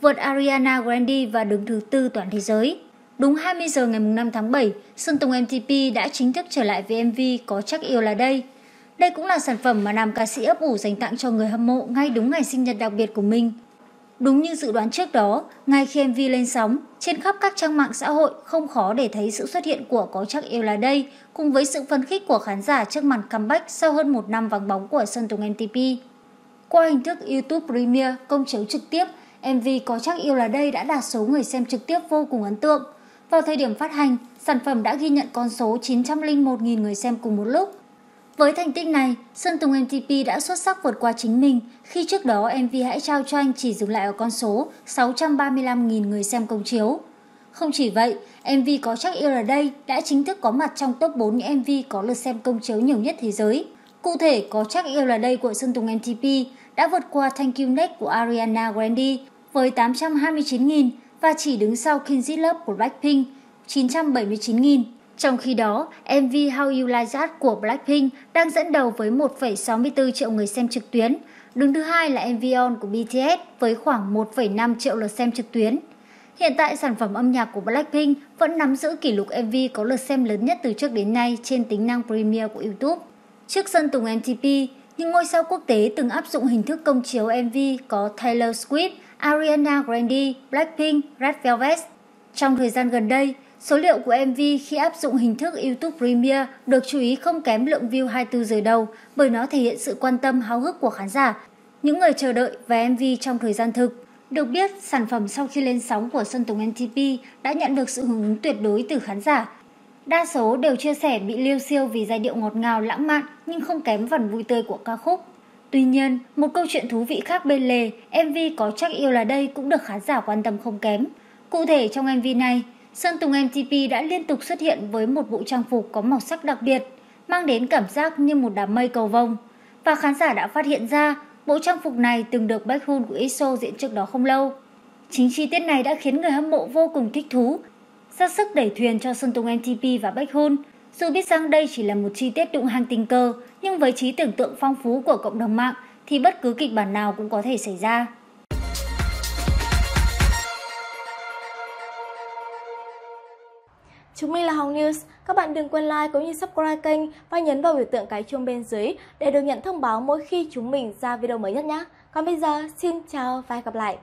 vượt Ariana Grande và đứng thứ tư toàn thế giới. Đúng 20 giờ ngày 5 tháng 7, Sơn Tùng MTP đã chính thức trở lại với MV Có chắc yêu là đây. Đây cũng là sản phẩm mà nam ca sĩ ấp ủ dành tặng cho người hâm mộ ngay đúng ngày sinh nhật đặc biệt của mình. Đúng như dự đoán trước đó, ngay khi MV lên sóng, trên khắp các trang mạng xã hội không khó để thấy sự xuất hiện của Có chắc yêu là đây, cùng với sự phấn khích của khán giả trước màn comeback sau hơn một năm vắng bóng của Sơn Tùng MTP. Qua hình thức YouTube Premiere công chiếu trực tiếp, MV Có chắc yêu là đây đã đạt số người xem trực tiếp vô cùng ấn tượng. Vào thời điểm phát hành, sản phẩm đã ghi nhận con số 901.000 người xem cùng một lúc. Với thành tích này, Sơn Tùng MTP đã xuất sắc vượt qua chính mình khi trước đó MV Hãy trao cho anh chỉ dừng lại ở con số 635.000 người xem công chiếu. Không chỉ vậy, MV Có chắc yêu là đây đã chính thức có mặt trong top 4 những MV có lượt xem công chiếu nhiều nhất thế giới. Cụ thể, Có chắc yêu là đây của Sơn Tùng MTP đã vượt qua Thank You Next của Ariana Grande với 829.000 và chỉ đứng sau Kinsey Love của Blackpink 979.000. Trong khi đó, MV How You Like That của Blackpink đang dẫn đầu với 1,64 triệu người xem trực tuyến. Đứng thứ hai là MV On của BTS với khoảng 1,5 triệu lượt xem trực tuyến. Hiện tại, sản phẩm âm nhạc của Blackpink vẫn nắm giữ kỷ lục MV có lượt xem lớn nhất từ trước đến nay trên tính năng Premiere của YouTube. Trước sân Tùng MTP, những ngôi sao quốc tế từng áp dụng hình thức công chiếu MV có Taylor Swift, Ariana Grande, Blackpink, Red Velvet. Trong thời gian gần đây, số liệu của MV khi áp dụng hình thức YouTube Premiere được chú ý không kém lượng view 24 giờ đầu bởi nó thể hiện sự quan tâm háo hức của khán giả, những người chờ đợi và MV trong thời gian thực. Được biết, sản phẩm sau khi lên sóng của Sơn Tùng MTP đã nhận được sự hưởng ứng tuyệt đối từ khán giả. Đa số đều chia sẻ bị liêu siêu vì giai điệu ngọt ngào lãng mạn nhưng không kém phần vui tươi của ca khúc. Tuy nhiên, một câu chuyện thú vị khác bên lề, MV có chắc yêu là đây cũng được khán giả quan tâm không kém. Cụ thể trong MV này, Sơn Tùng MTP đã liên tục xuất hiện với một bộ trang phục có màu sắc đặc biệt, mang đến cảm giác như một đám mây cầu vồng. Và khán giả đã phát hiện ra bộ trang phục này từng được Baekhyun của EXO diễn trước đó không lâu. Chính chi tiết này đã khiến người hâm mộ vô cùng thích thú, ra sức đẩy thuyền cho Sơn Tùng MTP và Baekhyun. Dù biết rằng đây chỉ là một chi tiết đụng hàng tình cờ, nhưng với trí tưởng tượng phong phú của cộng đồng mạng thì bất cứ kịch bản nào cũng có thể xảy ra. Chúng mình là Hồng News. Các bạn đừng quên like cũng như subscribe kênh và nhấn vào biểu tượng cái chuông bên dưới để được nhận thông báo mỗi khi chúng mình ra video mới nhất nhé. Còn bây giờ, xin chào và hẹn gặp lại.